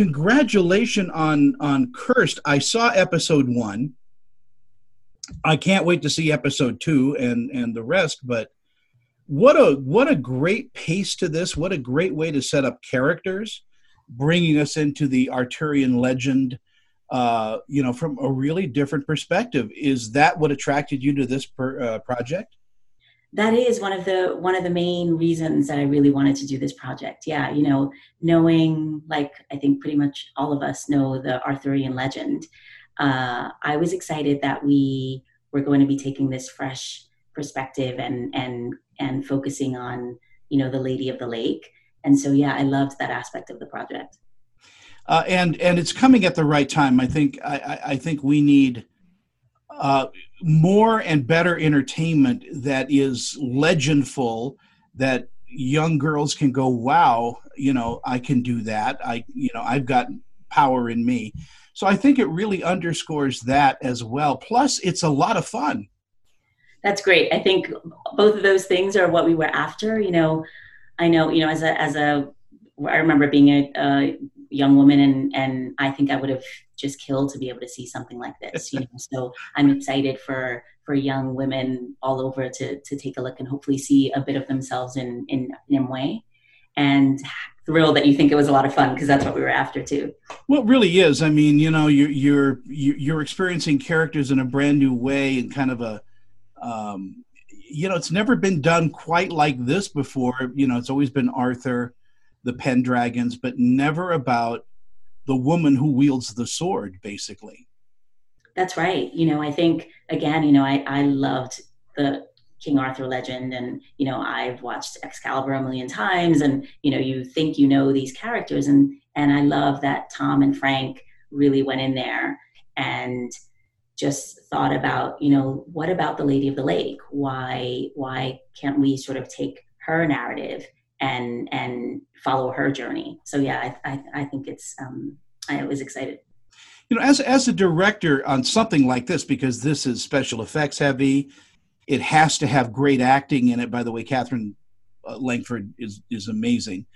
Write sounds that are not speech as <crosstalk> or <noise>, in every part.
congratulations on on Cursed. I saw episode one. I can't wait to see episode two and and the rest. But what a what a great pace to this! What a great way to set up characters, bringing us into the Arthurian legend. Uh, you know, from a really different perspective. Is that what attracted you to this per, uh, project? That is one of the one of the main reasons that I really wanted to do this project. Yeah, you know, knowing like I think pretty much all of us know the Arthurian legend. Uh, I was excited that we were going to be taking this fresh perspective and and and focusing on you know the Lady of the Lake. And so yeah, I loved that aspect of the project. Uh, and and it's coming at the right time. I think I, I think we need uh, more and better entertainment that is legendful that young girls can go wow you know i can do that. I you know i've got power in me. So i think it really underscores that as well. Plus it's a lot of fun. That's great. I think both of those things are what we were after you know. I know you know as a as a i remember being a, a young woman and and i think i would have just killed to be able to see something like this. You know, <laughs> so I'm excited for for young women all over to to take a look and hopefully see a bit of themselves in in Nimue, and thrilled that you think it was a lot of fun because that's what we were after too. Well, it really is. I mean, you know, you're you're you're experiencing characters in a brand new way and kind of a. Um, you know, it's never been done quite like this before. You know, it's always been Arthur, the Pendragons, but never about the woman who wields the sword, basically. That's right. You know, I think again, you know, I, I loved the King Arthur legend and you know, I've watched Excalibur a million times and you know, you think you know these characters and and I love that Tom and Frank really went in there and just thought about, you know, what about the Lady of the Lake? Why why can't we sort of take her narrative and and follow her journey. So yeah, I I, I think it's um, I was excited. You know, as as a director on something like this, because this is special effects heavy, it has to have great acting in it. By the way, Katherine uh, Langford is is amazing.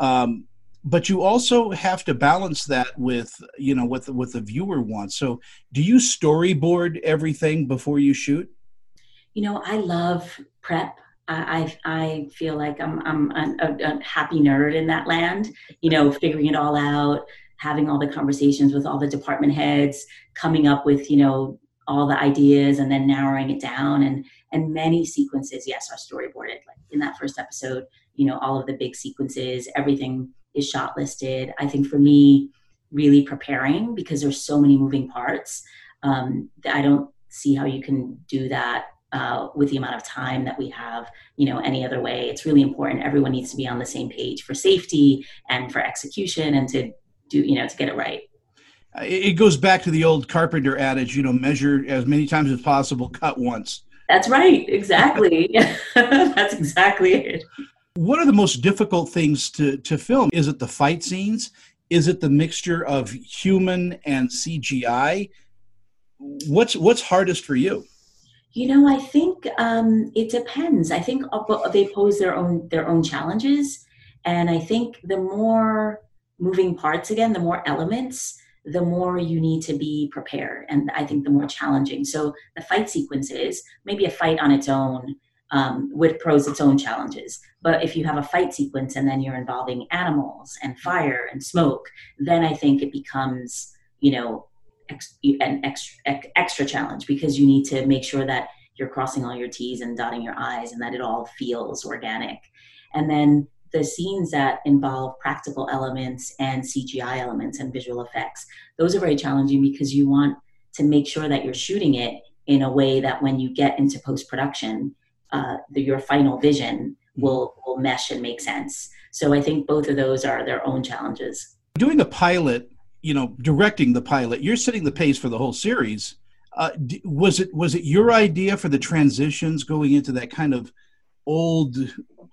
Um, but you also have to balance that with you know what the, what the viewer wants. So, do you storyboard everything before you shoot? You know, I love prep. I, I feel like I'm, I'm a, a, happy nerd in that land, you know, figuring it all out, having all the conversations with all the department heads, coming up with, you know, all the ideas and then narrowing it down. And, and many sequences, yes, are storyboarded. Like in that first episode, you know, all of the big sequences, everything is shot listed. I think for me, really preparing because there's so many moving parts. Um, I don't see how you can do that uh, with the amount of time that we have you know any other way. It's really important. Everyone needs to be on the same page for safety and for execution and to do you know to get it right. It goes back to the old carpenter adage you know measure as many times as possible cut once. That's right. Exactly. <laughs> That's exactly it. What are the most difficult things to to film? Is it the fight scenes? Is it the mixture of human and cgi what's what's hardest for you you know, I think um, it depends. I think they pose their own their own challenges, and I think the more moving parts again, the more elements, the more you need to be prepared, and I think the more challenging. So the fight sequences, maybe a fight on its own um, would pose its own challenges. But if you have a fight sequence and then you're involving animals and fire and smoke, then I think it becomes you know ex- an extra, extra challenge because you need to make sure that you're crossing all your T's and dotting your I's and that it all feels organic. And then the scenes that involve practical elements and CGI elements and visual effects, those are very challenging because you want to make sure that you're shooting it in a way that when you get into post production, uh, your final vision will, will mesh and make sense. So I think both of those are their own challenges. Doing a pilot you know directing the pilot. You're setting the pace for the whole series. Uh, was it was it your idea for the transitions going into that kind of old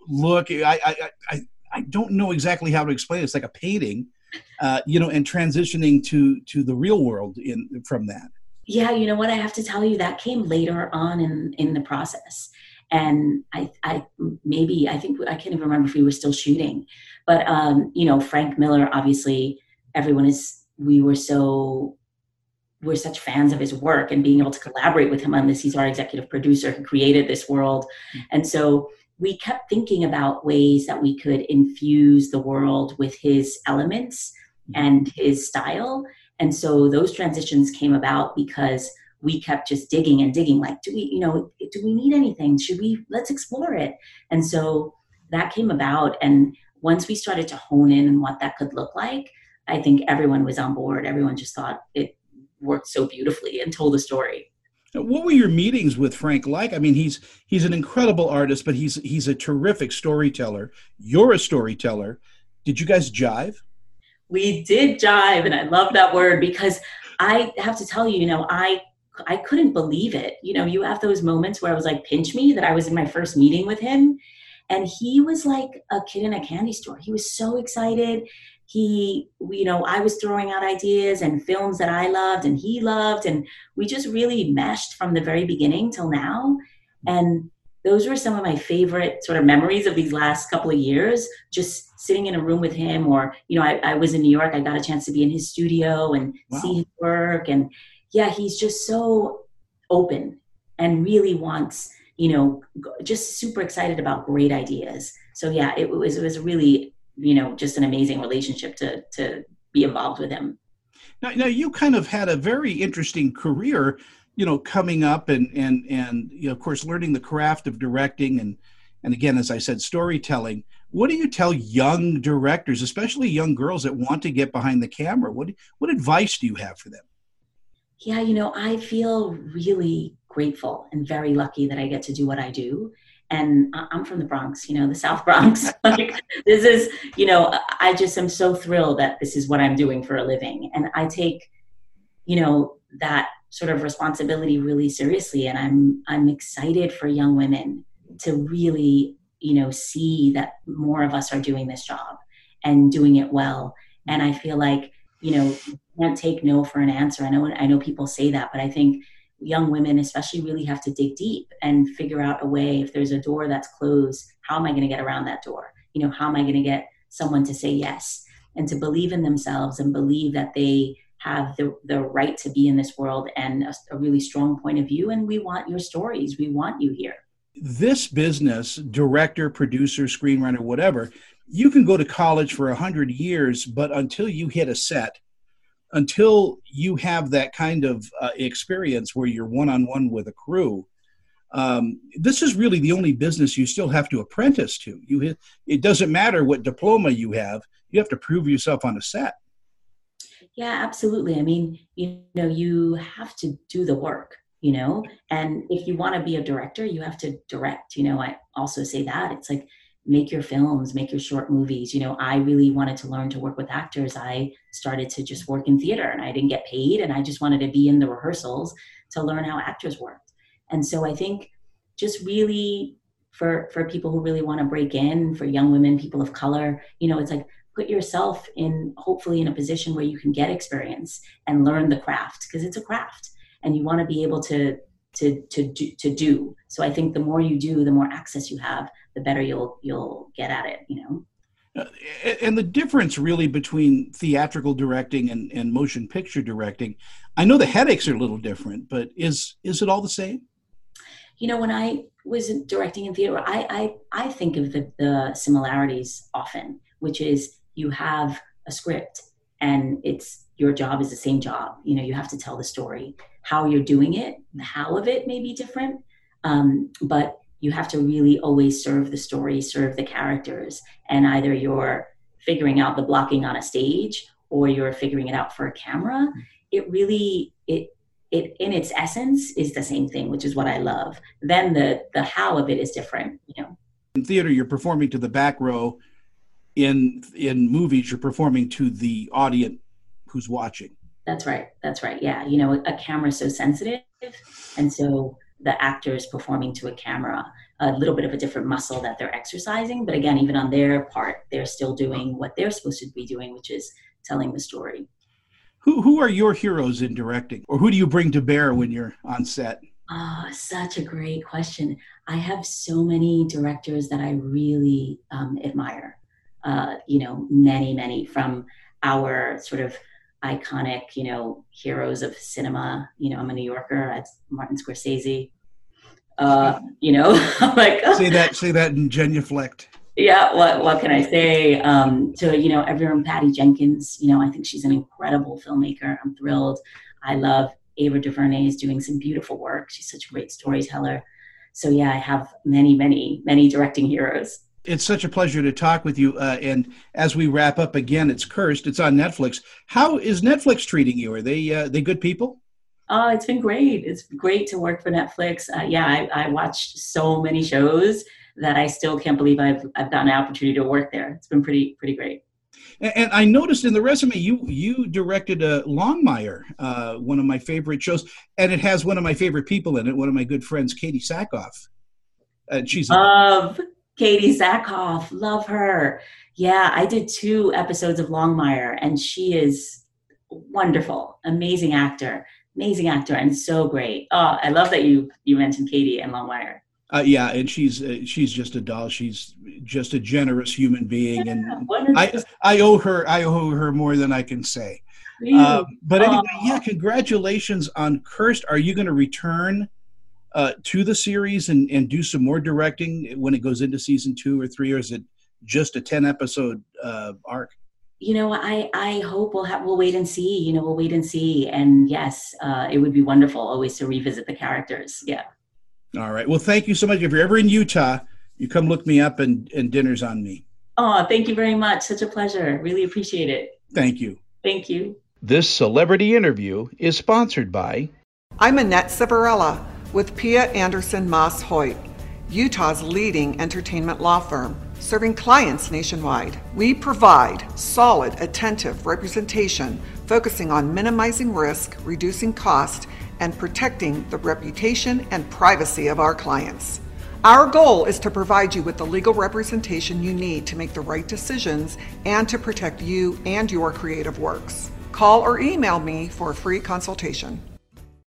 look? I, I i i don't know exactly how to explain it. It's like a painting uh, you know and transitioning to to the real world in from that. Yeah you know what? I have to tell you that came later on in in the process. And I, I maybe I think I can't even remember if we were still shooting, but um, you know Frank Miller obviously everyone is we were so we're such fans of his work and being able to collaborate with him on this. He's our executive producer who created this world. Mm-hmm. And so we kept thinking about ways that we could infuse the world with his elements mm-hmm. and his style. And so those transitions came about because we kept just digging and digging like do we you know do we need anything should we let's explore it and so that came about and once we started to hone in on what that could look like i think everyone was on board everyone just thought it worked so beautifully and told a story. What were your meetings with Frank like? I mean, he's he's an incredible artist, but he's he's a terrific storyteller. You're a storyteller. Did you guys jive? We did jive, and I love that word because I have to tell you, you know, I I couldn't believe it. You know, you have those moments where I was like, pinch me that I was in my first meeting with him. And he was like a kid in a candy store. He was so excited he you know i was throwing out ideas and films that i loved and he loved and we just really meshed from the very beginning till now and those were some of my favorite sort of memories of these last couple of years just sitting in a room with him or you know i, I was in new york i got a chance to be in his studio and wow. see his work and yeah he's just so open and really wants you know just super excited about great ideas so yeah it was it was really you know just an amazing relationship to to be involved with him. Now, now you kind of had a very interesting career you know coming up and and and you know, of course learning the craft of directing and and again as i said storytelling. What do you tell young directors especially young girls that want to get behind the camera? What what advice do you have for them? Yeah you know i feel really grateful and very lucky that i get to do what i do and I'm from the Bronx, you know, the South Bronx. <laughs> like this is, you know, I just am so thrilled that this is what I'm doing for a living, and I take, you know, that sort of responsibility really seriously, and I'm I'm excited for young women to really, you know, see that more of us are doing this job and doing it well, and I feel like, you know, you can't take no for an answer. I know I know people say that, but I think young women especially really have to dig deep and figure out a way if there's a door that's closed how am i going to get around that door? You know how am i going to get someone to say yes? And to believe in themselves and believe that they have the, the right to be in this world and a, a really strong point of view and we want your stories we want you here. This business director producer screenwriter whatever you can go to college for a hundred years but until you hit a set until you have that kind of uh, experience where you're one on one with a crew, um, this is really the only business you still have to apprentice to. You, it doesn't matter what diploma you have; you have to prove yourself on a set. Yeah, absolutely. I mean, you know, you have to do the work. You know, and if you want to be a director, you have to direct. You know, I also say that it's like make your films, make your short movies. You know, I really wanted to learn to work with actors. I started to just work in theater and I didn't get paid and I just wanted to be in the rehearsals to learn how actors worked. And so I think just really for for people who really want to break in, for young women, people of color, you know, it's like put yourself in hopefully in a position where you can get experience and learn the craft because it's a craft and you want to be able to to to do, to do. So I think the more you do, the more access you have, the better you'll you'll get at it. You know. Uh, and the difference really between theatrical directing and, and motion picture directing, I know the headaches are a little different, but is is it all the same? You know, when I was directing in theater, I I, I think of the, the similarities often, which is you have a script and it's your job is the same job. You know, you have to tell the story. How you're doing it, the how of it may be different, um, but you have to really always serve the story, serve the characters, and either you're figuring out the blocking on a stage or you're figuring it out for a camera. It really it it in its essence is the same thing, which is what I love. Then the the how of it is different, you know. In theater, you're performing to the back row. In in movies, you're performing to the audience who's watching. That's right. That's right. Yeah. You know, a camera is so sensitive. And so the actors performing to a camera, a little bit of a different muscle that they're exercising. But again, even on their part, they're still doing what they're supposed to be doing, which is telling the story. Who, who are your heroes in directing? Or who do you bring to bear when you're on set? Oh, such a great question. I have so many directors that I really um, admire. Uh, you know, many, many from our sort of iconic, you know, heroes of cinema. You know, I'm a New Yorker. That's Martin Scorsese. Uh, you know, <laughs> like say that, say that in genuflect. Yeah, what what can I say? Um, to you know, everyone, Patty Jenkins. You know, I think she's an incredible filmmaker. I'm thrilled. I love Ava DuVernay is doing some beautiful work. She's such a great storyteller. So yeah, I have many, many, many directing heroes. It's such a pleasure to talk with you. Uh, and as we wrap up again, it's cursed. It's on Netflix. How is Netflix treating you? Are they uh, they good people? Oh, it's been great. It's great to work for Netflix. Uh, yeah, I, I watched so many shows that I still can't believe I've I've gotten an opportunity to work there. It's been pretty pretty great. And, and I noticed in the resume you you directed a uh, Longmire, uh, one of my favorite shows, and it has one of my favorite people in it. One of my good friends, Katee Sackhoff. Uh, she's love Katee Sackhoff. Love her. Yeah, I did two episodes of Longmire, and she is wonderful, amazing actor, amazing actor, and so great. Oh, I love that you you mentioned Katee and Longmire. Uh, yeah, and she's uh, she's just a doll. She's just a generous human being, and I I owe her I owe her more than I can say. Uh, but anyway, yeah, congratulations on Cursed. Are you going to return uh, to the series and, and do some more directing when it goes into season two or three, or is it just a ten episode uh, arc? You know, I I hope we'll have we'll wait and see. You know, we'll wait and see. And yes, uh, it would be wonderful always to revisit the characters. Yeah. All right. Well, thank you so much. If you're ever in Utah, you come look me up and, and dinner's on me. Oh, thank you very much. Such a pleasure. Really appreciate it. Thank you. Thank you. This celebrity interview is sponsored by. I'm Annette Savarella with Pia Anderson Moss Hoyt, Utah's leading entertainment law firm, serving clients nationwide. We provide solid, attentive representation focusing on minimizing risk, reducing cost, and protecting the reputation and privacy of our clients. Our goal is to provide you with the legal representation you need to make the right decisions and to protect you and your creative works. Call or email me for a free consultation.